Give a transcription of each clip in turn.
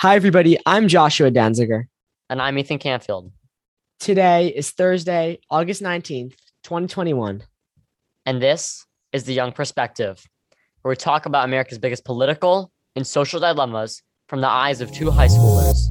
Hi, everybody. I'm Joshua Danziger. And I'm Ethan Canfield. Today is Thursday, August 19th, 2021. And this is The Young Perspective, where we talk about America's biggest political and social dilemmas from the eyes of two high schoolers.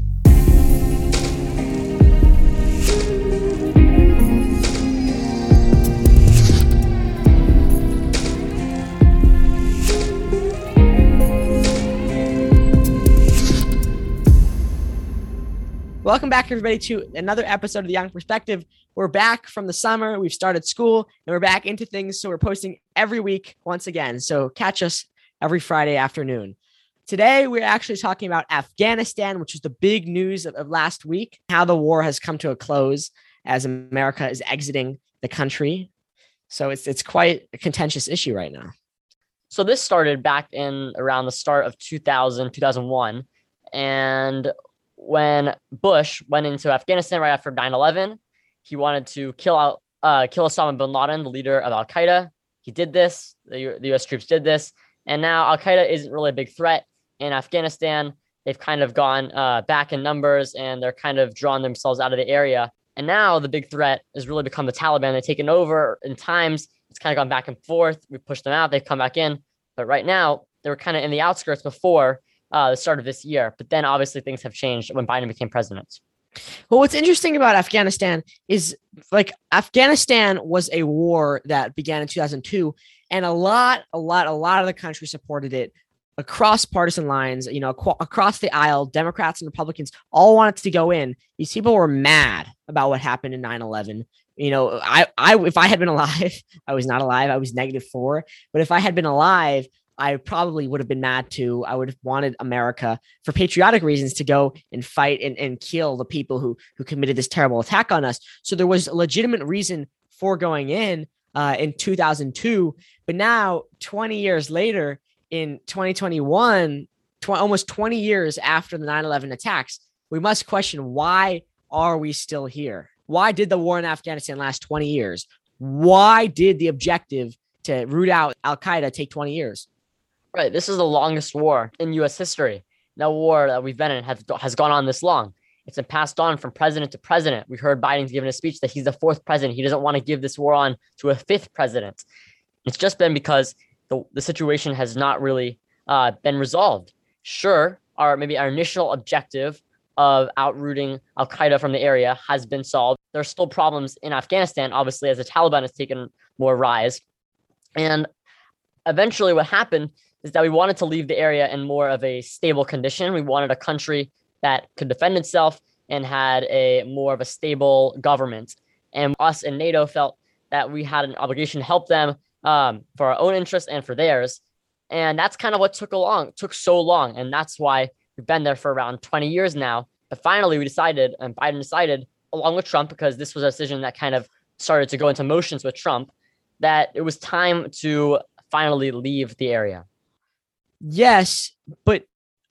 Welcome back, everybody, to another episode of The Young Perspective. We're back from the summer. We've started school and we're back into things. So we're posting every week once again. So catch us every Friday afternoon. Today, we're actually talking about Afghanistan, which is the big news of, of last week, how the war has come to a close as America is exiting the country. So it's, it's quite a contentious issue right now. So this started back in around the start of 2000, 2001. And when Bush went into Afghanistan right after 9 11, he wanted to kill out, uh, kill Osama bin Laden, the leader of Al Qaeda. He did this, the, the US troops did this. And now Al Qaeda isn't really a big threat in Afghanistan. They've kind of gone uh, back in numbers and they're kind of drawn themselves out of the area. And now the big threat has really become the Taliban. They've taken over in times. It's kind of gone back and forth. We pushed them out. They've come back in. But right now, they were kind of in the outskirts before uh, the start of this year. But then obviously things have changed when Biden became president. Well, what's interesting about Afghanistan is like Afghanistan was a war that began in 2002, and a lot, a lot, a lot of the country supported it across partisan lines, you know, across the aisle, Democrats and Republicans all wanted to go in. These people were mad about what happened in 9 11. You know, I, I, if I had been alive, I was not alive. I was negative four. But if I had been alive, I probably would have been mad too. I would have wanted America for patriotic reasons to go and fight and, and kill the people who who committed this terrible attack on us. So there was a legitimate reason for going in uh, in 2002. But now, 20 years later, in 2021, tw- almost 20 years after the 9/11 attacks, we must question why are we still here? Why did the war in Afghanistan last 20 years? Why did the objective to root out Al Qaeda take 20 years? Right. This is the longest war in U.S. history. No war that we've been in has, has gone on this long. It's been passed on from president to president. We heard Biden's given a speech that he's the fourth president. He doesn't want to give this war on to a fifth president. It's just been because the, the situation has not really uh, been resolved. Sure, our maybe our initial objective of outrooting Al Qaeda from the area has been solved. There are still problems in Afghanistan, obviously, as the Taliban has taken more rise. And eventually, what happened is that we wanted to leave the area in more of a stable condition. We wanted a country that could defend itself and had a more of a stable government. And us and NATO felt that we had an obligation to help them um, for our own interests and for theirs. And that's kind of what took along, took so long. And that's why we've been there for around 20 years now. But finally, we decided, and Biden decided, along with Trump, because this was a decision that kind of started to go into motions with Trump, that it was time to finally leave the area yes, but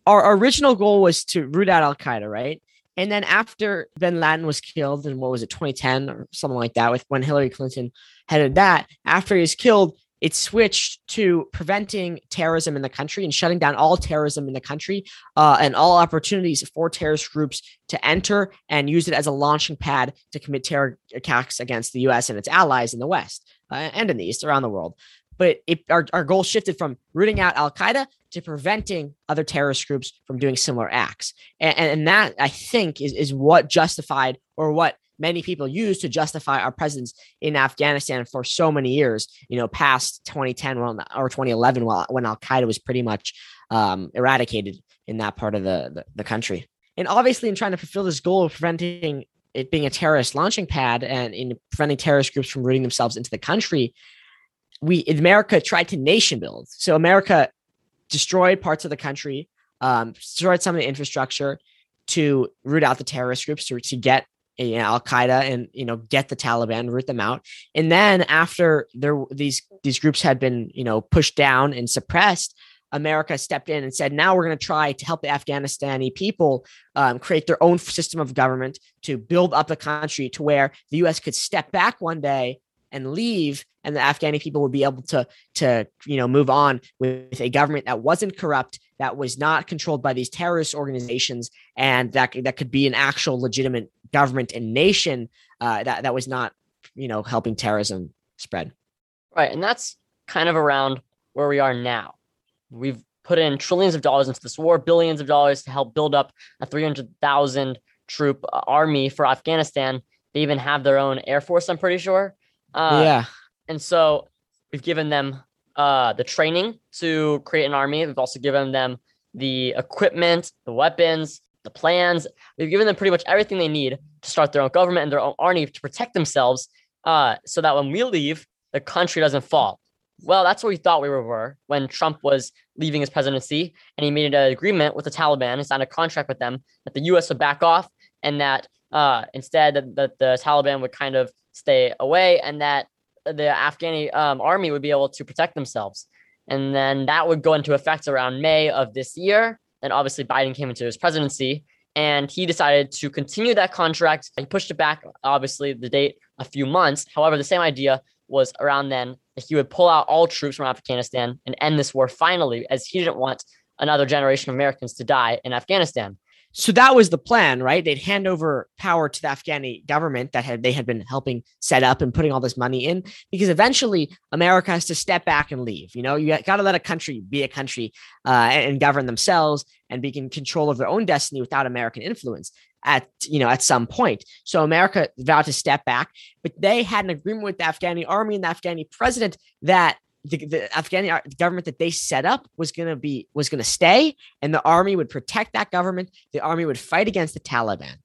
our original goal was to root out Al Qaeda, right? And then after Bin Laden was killed in what was it, 2010 or something like that, with when Hillary Clinton headed that, after he was killed, it switched to preventing terrorism in the country and shutting down all terrorism in the country uh, and all opportunities for terrorist groups to enter and use it as a launching pad to commit terror attacks against the US and its allies in the West uh, and in the East around the world. But it, our, our goal shifted from rooting out Al Qaeda to preventing other terrorist groups from doing similar acts. And, and that, I think, is, is what justified or what many people use to justify our presence in Afghanistan for so many years, you know, past 2010 or 2011, when Al Qaeda was pretty much um, eradicated in that part of the, the, the country. And obviously, in trying to fulfill this goal of preventing it being a terrorist launching pad and in preventing terrorist groups from rooting themselves into the country, we America tried to nation build. So America destroyed parts of the country, um, destroyed some of the infrastructure to root out the terrorist groups to, to get you know, Al Qaeda and you know get the Taliban, root them out. And then after there these these groups had been you know pushed down and suppressed, America stepped in and said, now we're going to try to help the Afghanistani people um, create their own system of government to build up the country to where the U.S. could step back one day and leave and the afghani people would be able to to you know move on with a government that wasn't corrupt that was not controlled by these terrorist organizations and that that could be an actual legitimate government and nation uh, that that was not you know helping terrorism spread. Right and that's kind of around where we are now. We've put in trillions of dollars into this war billions of dollars to help build up a 300,000 troop uh, army for Afghanistan. They even have their own air force, I'm pretty sure. Uh, yeah. And so we've given them uh, the training to create an army. We've also given them the equipment, the weapons, the plans. We've given them pretty much everything they need to start their own government and their own army to protect themselves uh, so that when we leave, the country doesn't fall. Well, that's what we thought we were when Trump was leaving his presidency and he made an agreement with the Taliban and signed a contract with them that the US would back off and that uh, instead, that the, the Taliban would kind of stay away and that the Afghani um, army would be able to protect themselves. And then that would go into effect around May of this year. Then obviously Biden came into his presidency and he decided to continue that contract. He pushed it back, obviously, the date a few months. However, the same idea was around then that he would pull out all troops from Afghanistan and end this war finally, as he didn't want another generation of Americans to die in Afghanistan. So that was the plan, right? They'd hand over power to the Afghani government that had they had been helping set up and putting all this money in, because eventually America has to step back and leave. You know, you got to let a country be a country uh, and govern themselves and be in control of their own destiny without American influence at you know at some point. So America vowed to step back, but they had an agreement with the Afghani army and the Afghani president that the, the Afghani government that they set up was going to be was going to stay, and the army would protect that government. The army would fight against the Taliban,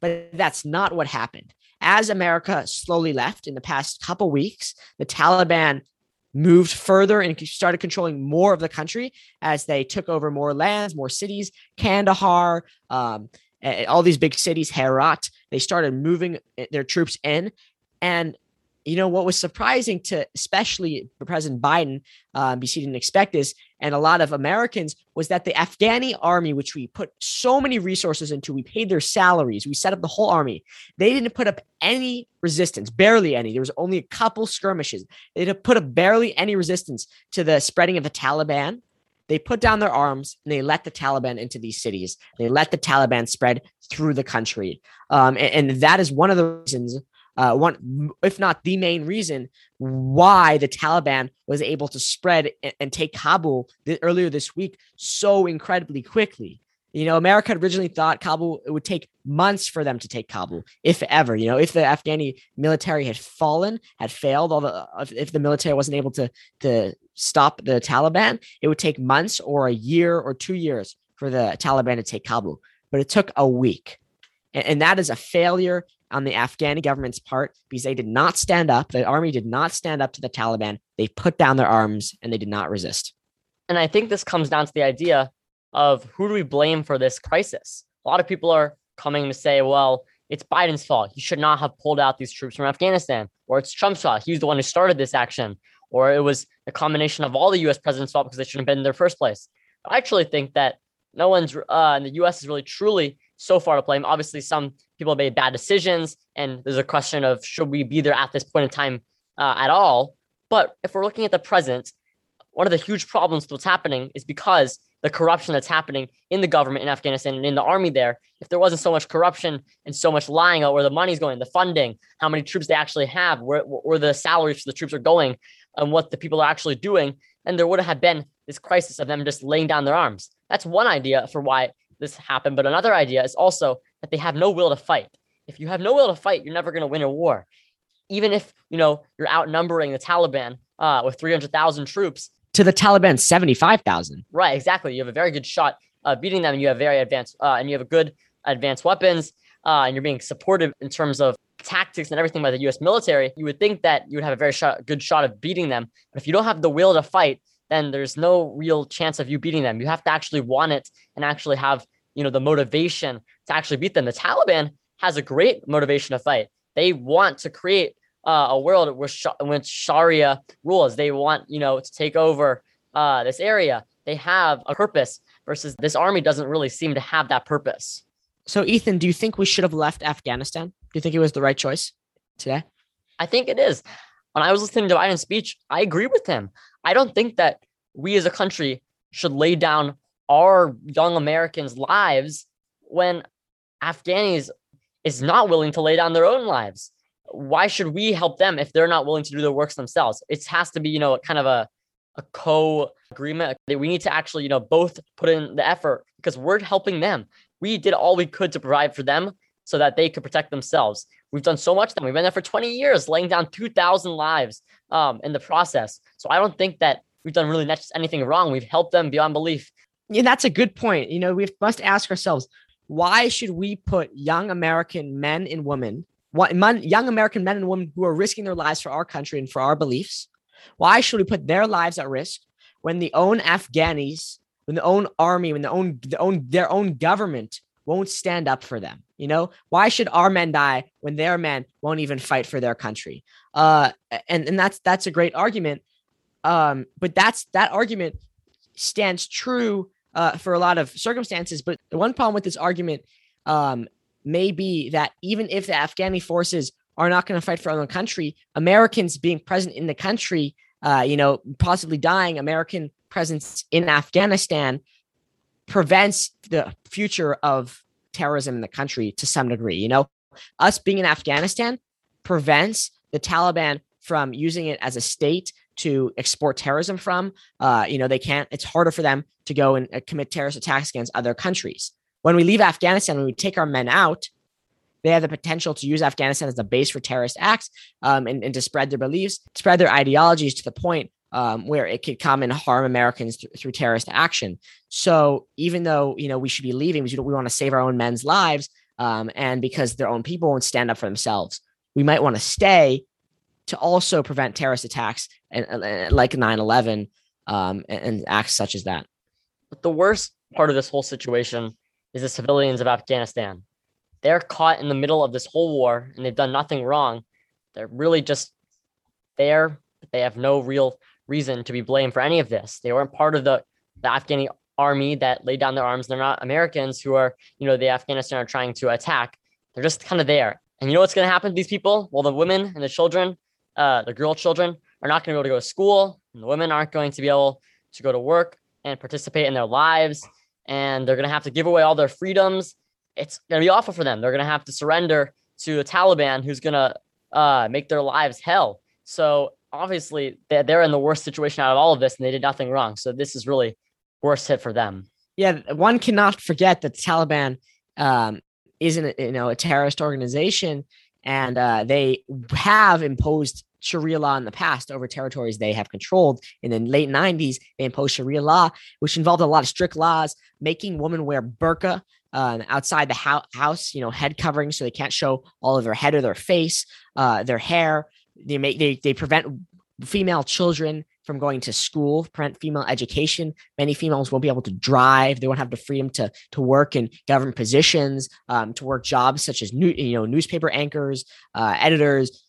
but that's not what happened. As America slowly left in the past couple weeks, the Taliban moved further and started controlling more of the country as they took over more lands, more cities, Kandahar, um, all these big cities, Herat. They started moving eh, their troops in, and you know what was surprising to especially president biden um, because he didn't expect this and a lot of americans was that the afghani army which we put so many resources into we paid their salaries we set up the whole army they didn't put up any resistance barely any there was only a couple skirmishes they didn't put up barely any resistance to the spreading of the taliban they put down their arms and they let the Taliban into these cities. They let the Taliban spread through the country. Um, and, and, that is one of the reasons uh, one, if not the main reason why the Taliban was able to spread and, and take Kabul th- earlier this week so incredibly quickly. You know, America originally thought Kabul it would take months for them to take Kabul, if ever. You know, if the Afghani military had fallen, had failed, all the if the military wasn't able to to stop the Taliban, it would take months or a year or two years for the Taliban to take Kabul. But it took a week, and, and that is a failure on the Afghani government's part because they did not stand up. The army did not stand up to the Taliban. They put down their arms and they did not resist. And I think this comes down to the idea of who do we blame for this crisis? A lot of people are coming to say, well, it's Biden's fault. He should not have pulled out these troops from Afghanistan, or it's Trump's fault. He's the one who started this action, or it was a combination of all the US president's fault because they shouldn't have been in their first place. I actually think that no one's uh, in the US is really truly so far to blame. Obviously, some people made bad decisions, and there's a question of should we be there at this point in time uh, at all. But if we're looking at the present, one of the huge problems with what's happening is because the corruption that's happening in the government in Afghanistan and in the army there. If there wasn't so much corruption and so much lying about where the money's going, the funding, how many troops they actually have, where, where the salaries for the troops are going, and what the people are actually doing, then there would have been this crisis of them just laying down their arms. That's one idea for why this happened. But another idea is also that they have no will to fight. If you have no will to fight, you're never going to win a war. Even if you know you're outnumbering the Taliban uh, with 300,000 troops to the Taliban 75,000. Right, exactly. You have a very good shot uh, beating them, and you have very advanced uh, and you have a good advanced weapons, uh, and you're being supported in terms of tactics and everything by the U.S. military. You would think that you would have a very shot, good shot of beating them, but if you don't have the will to fight, then there's no real chance of you beating them. You have to actually want it and actually have you know the motivation to actually beat them. The Taliban has a great motivation to fight. They want to create uh, a world where sh- when Sharia rules. They want you know to take over uh, this area. They have a purpose versus this army doesn't really seem to have that purpose. So, Ethan, do you think we should have left Afghanistan? Do you think it was the right choice today? I think it is. when I was listening to Biden's speech, I agree with him. I don't think that we as a country should lay down our young Americans' lives when Afghanis is not willing to lay down their own lives. Why should we help them if they're not willing to do their works themselves? It has to be, you know, kind of a a co agreement. that We need to actually, you know, both put in the effort because we're helping them. We did all we could to provide for them so that they could protect themselves. We've done so much. Then we've been there for 20 years, laying down 2,000 lives um, in the process. So I don't think that we've done really anything wrong. We've helped them beyond belief. That's a good point. You know, we must ask ourselves, why should we put young American men and women, young American men and women who are risking their lives for our country and for our beliefs, why should we put their lives at risk when the own Afghanis, when the own army, when the own, the own their own government won't stand up for them? You know, why should our men die when their men won't even fight for their country? Uh, and and that's that's a great argument. Um, but that's that argument stands true uh, for a lot of circumstances. But the one problem with this argument um, may be that even if the Afghani forces are not going to fight for their own country, Americans being present in the country, uh, you know, possibly dying, American presence in Afghanistan prevents the future of terrorism in the country to some degree. You know, us being in Afghanistan prevents the Taliban from using it as a state to export terrorism from. Uh, you know, they can't, it's harder for them to go and uh, commit terrorist attacks against other countries. When we leave Afghanistan, when we take our men out, they have the potential to use Afghanistan as a base for terrorist acts um, and, and to spread their beliefs, spread their ideologies to the point um, where it could come and harm Americans th- through terrorist action. So even though you know we should be leaving, we, we want to save our own men's lives, um, and because their own people won't stand up for themselves, we might want to stay to also prevent terrorist attacks and, and like 9/11 um, and, and acts such as that. But the worst part of this whole situation is the civilians of Afghanistan. They're caught in the middle of this whole war and they've done nothing wrong. They're really just there. They have no real reason to be blamed for any of this. They weren't part of the, the Afghani army that laid down their arms. They're not Americans who are, you know, the Afghanistan are trying to attack. They're just kind of there. And you know what's going to happen to these people? Well, the women and the children, uh, the girl children, are not going to be able to go to school. And the women aren't going to be able to go to work and participate in their lives. And they're going to have to give away all their freedoms. It's going to be awful for them. They're going to have to surrender to the Taliban, who's going to uh, make their lives hell. So obviously they're, they're in the worst situation out of all of this and they did nothing wrong. So this is really worst hit for them. Yeah, one cannot forget that the Taliban um, isn't you know a terrorist organization, and uh, they have imposed Sharia law in the past over territories they have controlled. In the late 90s, they imposed Sharia law, which involved a lot of strict laws, making women wear burqa uh, outside the ho- house, you know, head covering so they can't show all of their head or their face, uh, their hair. They make they they prevent female children from going to school, prevent female education. Many females won't be able to drive. They won't have the freedom to to work in government positions, um, to work jobs such as new, you know newspaper anchors, uh, editors.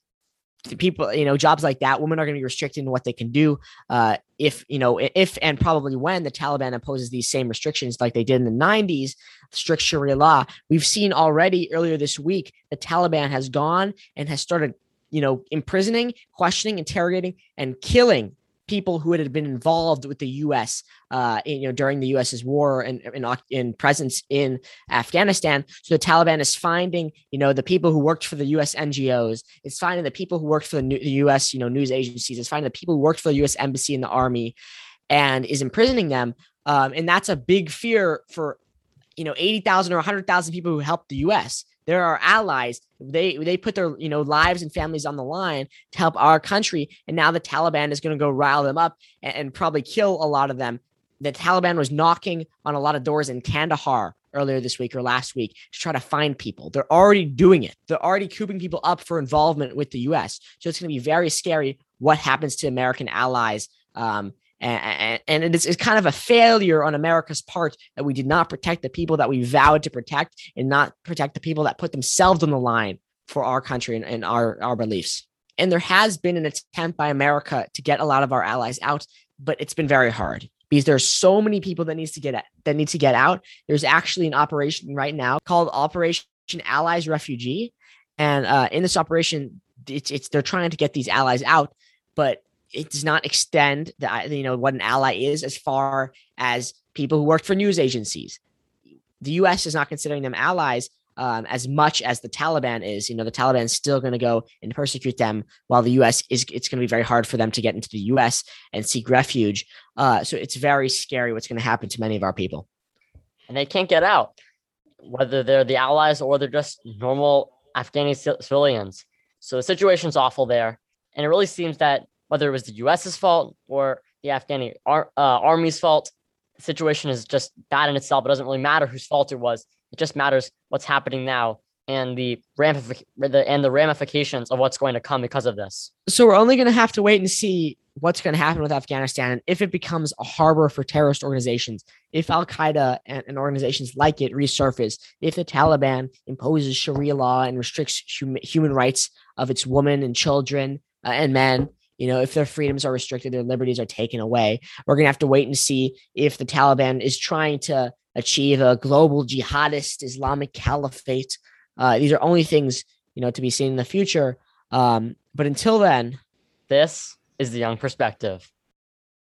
People, you know, jobs like that, women are going to be restricted in what they can do. Uh, if you know, if and probably when the Taliban imposes these same restrictions, like they did in the '90s, strict Sharia law, we've seen already earlier this week the Taliban has gone and has started you know, imprisoning, questioning, interrogating, and killing people who had been involved with the U.S. Uh, in, you know, during the U.S.'s war and in, in, presence in Afghanistan. So the Taliban is finding, you know, the people who worked for the U.S. NGOs. It's finding the people who worked for the, the U.S. you know news agencies. It's finding the people who worked for the U.S. embassy and the army, and is imprisoning them. Um, and that's a big fear for you know 80,000 or 100,000 people who helped the US. They're our allies. They they put their you know lives and families on the line to help our country, and now the Taliban is going to go rile them up and, and probably kill a lot of them. The Taliban was knocking on a lot of doors in Kandahar earlier this week or last week to try to find people. They're already doing it. They're already cooping people up for involvement with the U.S. So it's going to be very scary what happens to American allies um, and, and it is it's kind of a failure on America's part that we did not protect the people that we vowed to protect and not protect the people that put themselves on the line for our country and, and our, our beliefs. And there has been an attempt by America to get a lot of our allies out, but it's been very hard because there's so many people that needs to get that need to get out. There's actually an operation right now called Operation Allies Refugee, and uh, in this operation, it's it's they're trying to get these allies out, but it does not extend the you know what an ally is as far as people who work for news agencies. The U.S. is not considering them allies um, as much as the Taliban is. You know, the Taliban is still going to go and persecute them, while the U.S. is. It's going to be very hard for them to get into the U.S. and seek refuge. Uh, so it's very scary what's going to happen to many of our people. And they can't get out, whether they're the allies or they're just normal Afghani civilians. So the situation's awful there, and it really seems that whether it was the U.S.'s fault or the Afghani ar- uh, army's fault, the situation is just bad in itself. It doesn't really matter whose fault it was. It just matters what's happening now and the ramific- and the ramifications of what's going to come because of this. So we're only going to have to wait and see what's going to happen with Afghanistan and if it becomes a harbor for terrorist organizations, if Al Qaeda and, and, organizations like it resurface, if the Taliban imposes Sharia law and restricts hum- human rights of its women and children uh, and men. You know, if their freedoms are restricted, their liberties are taken away. We're going to have to wait and see if the Taliban is trying to achieve a global jihadist Islamic caliphate. Uh, these are only things you know to be seen in the future. Um, but until then, this is the Young Perspective.